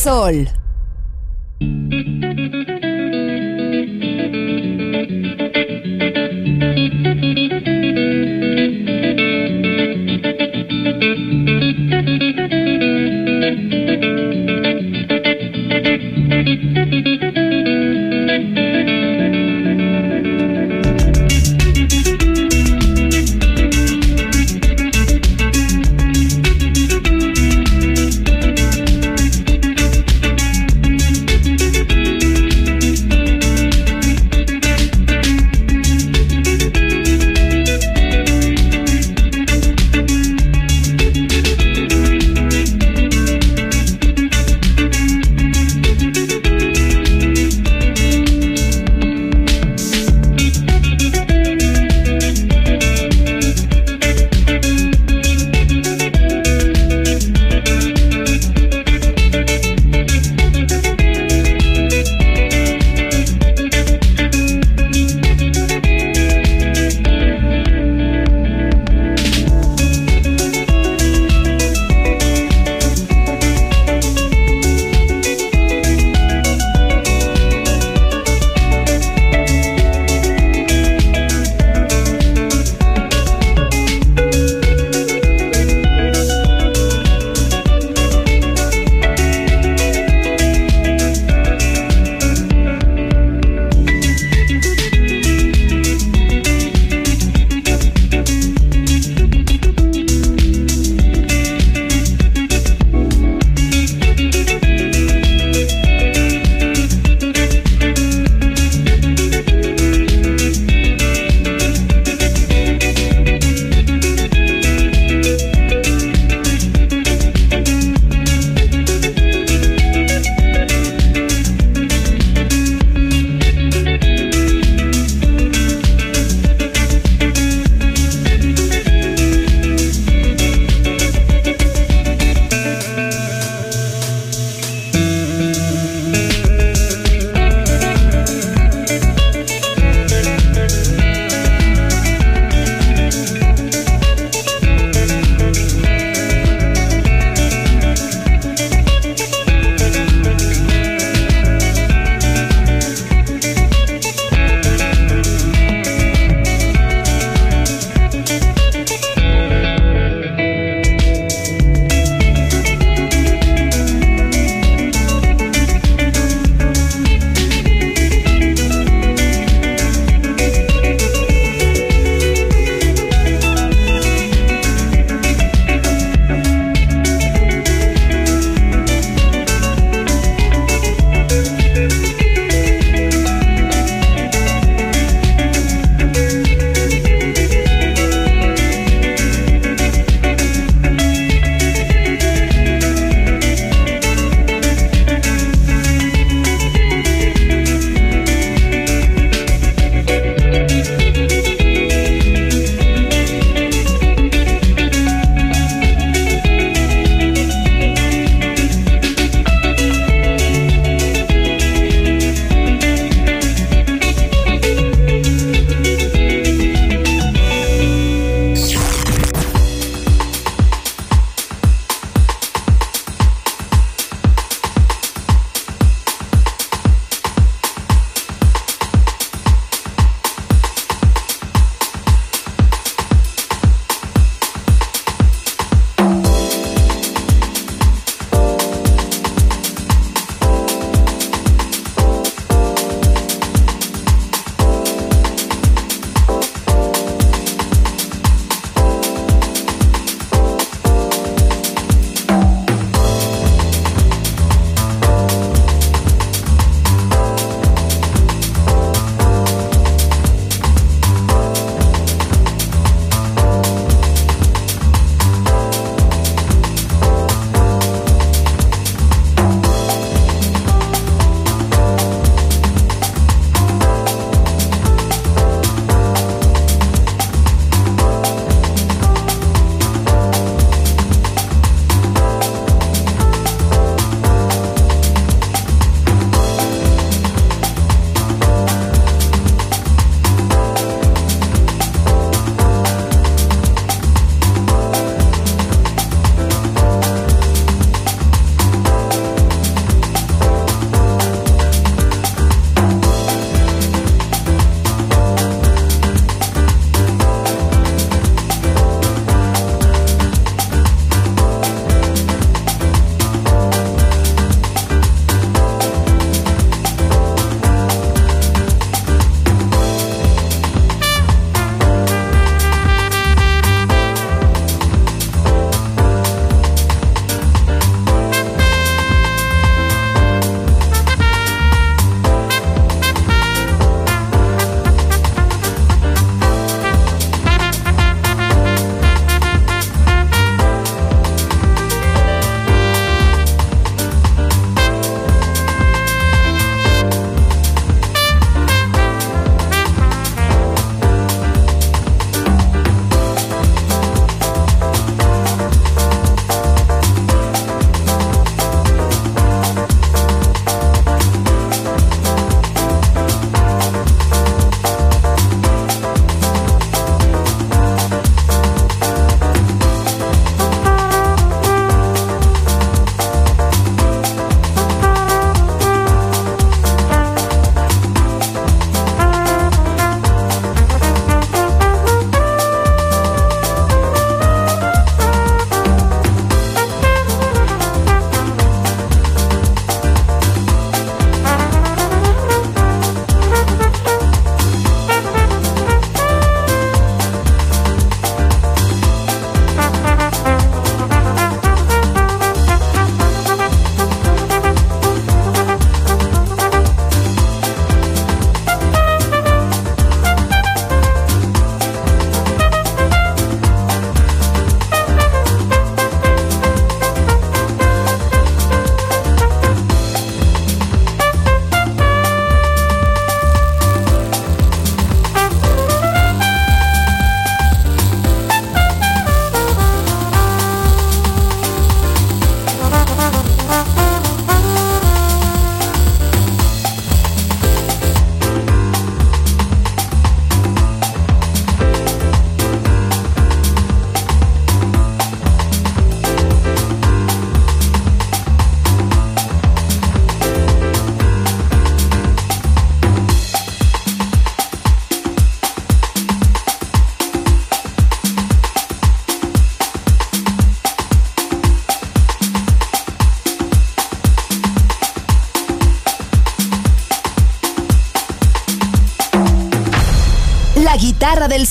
Sol.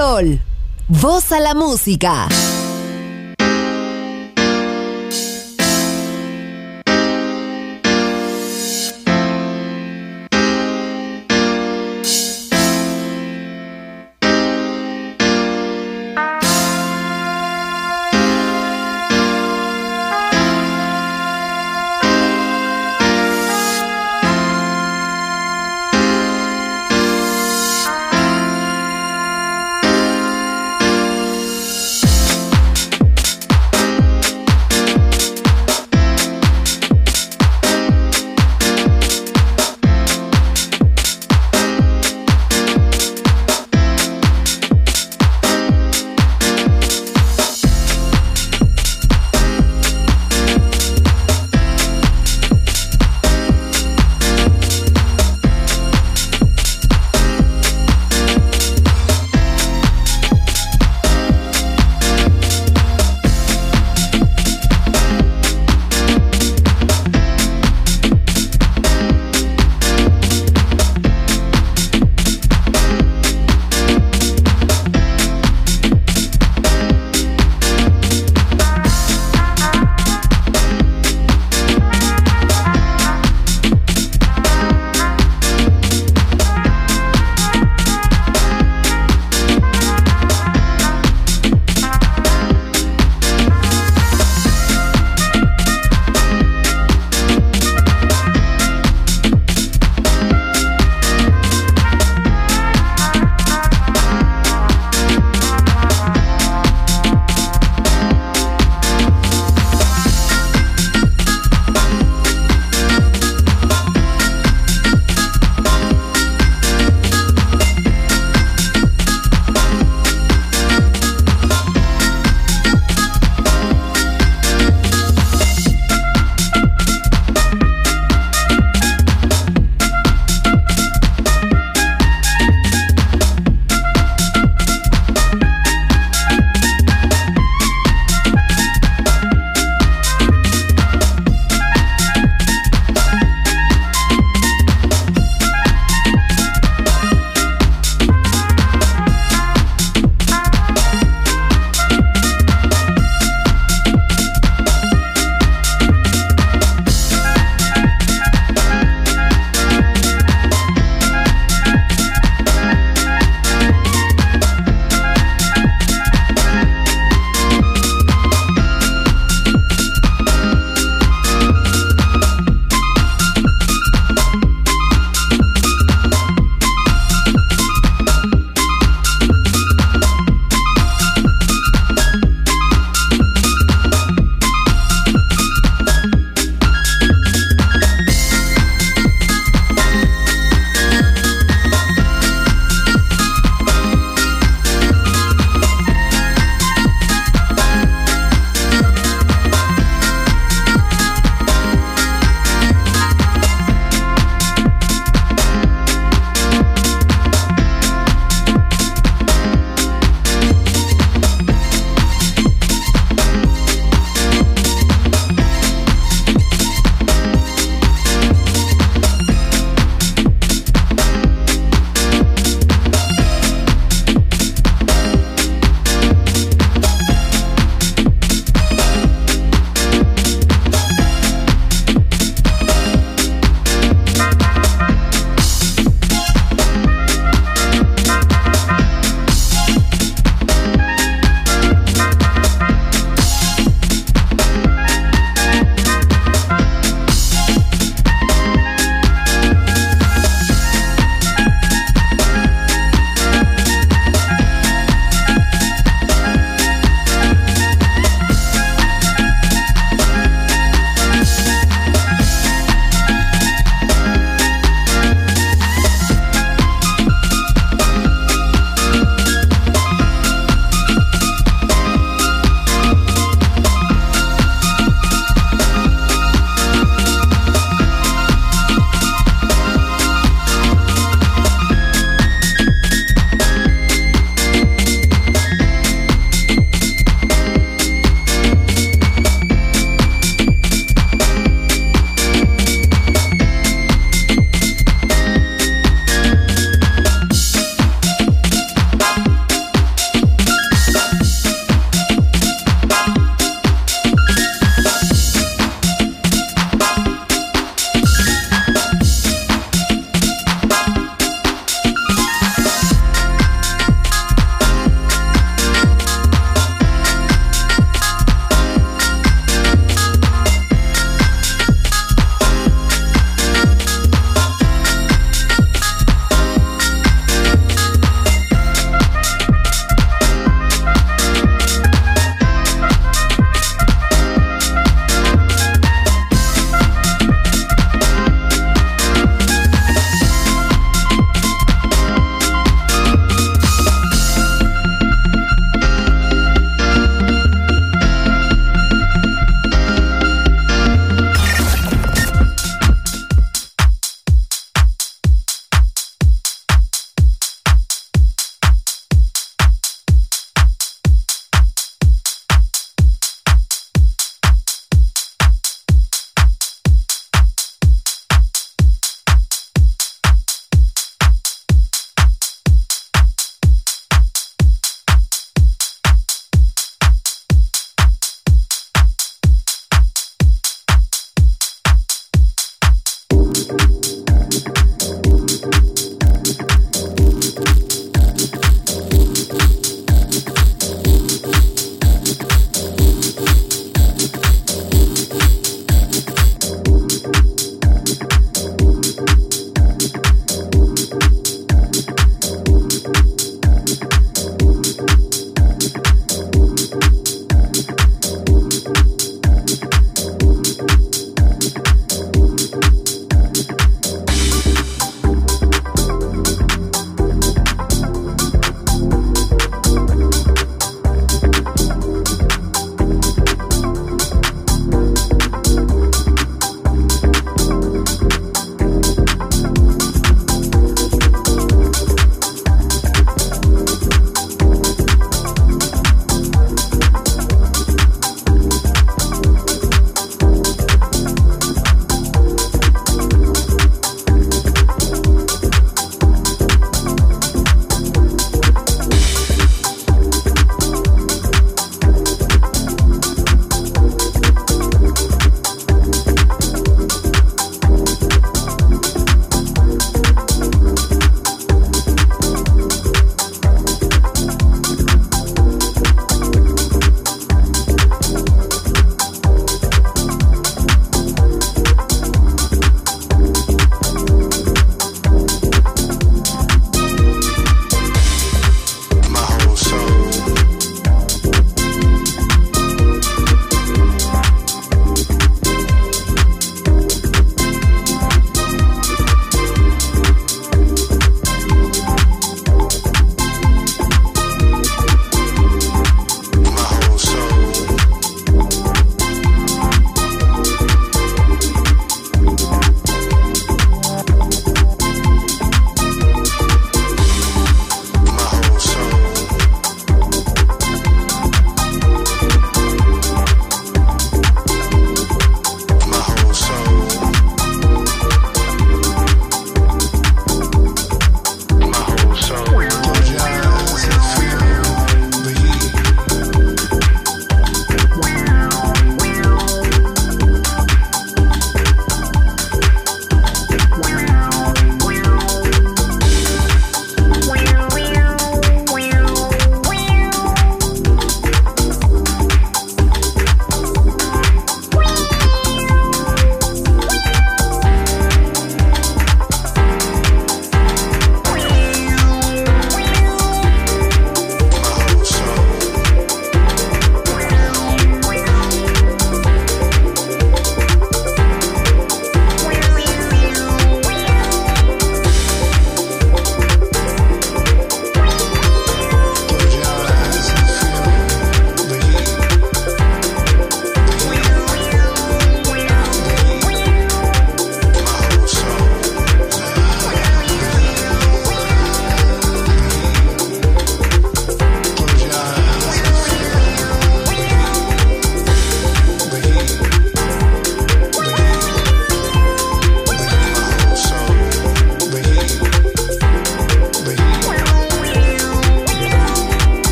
Sol. Voz a la música.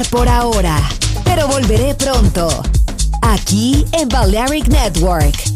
Por ahora, pero volveré pronto. Aquí en Balearic Network.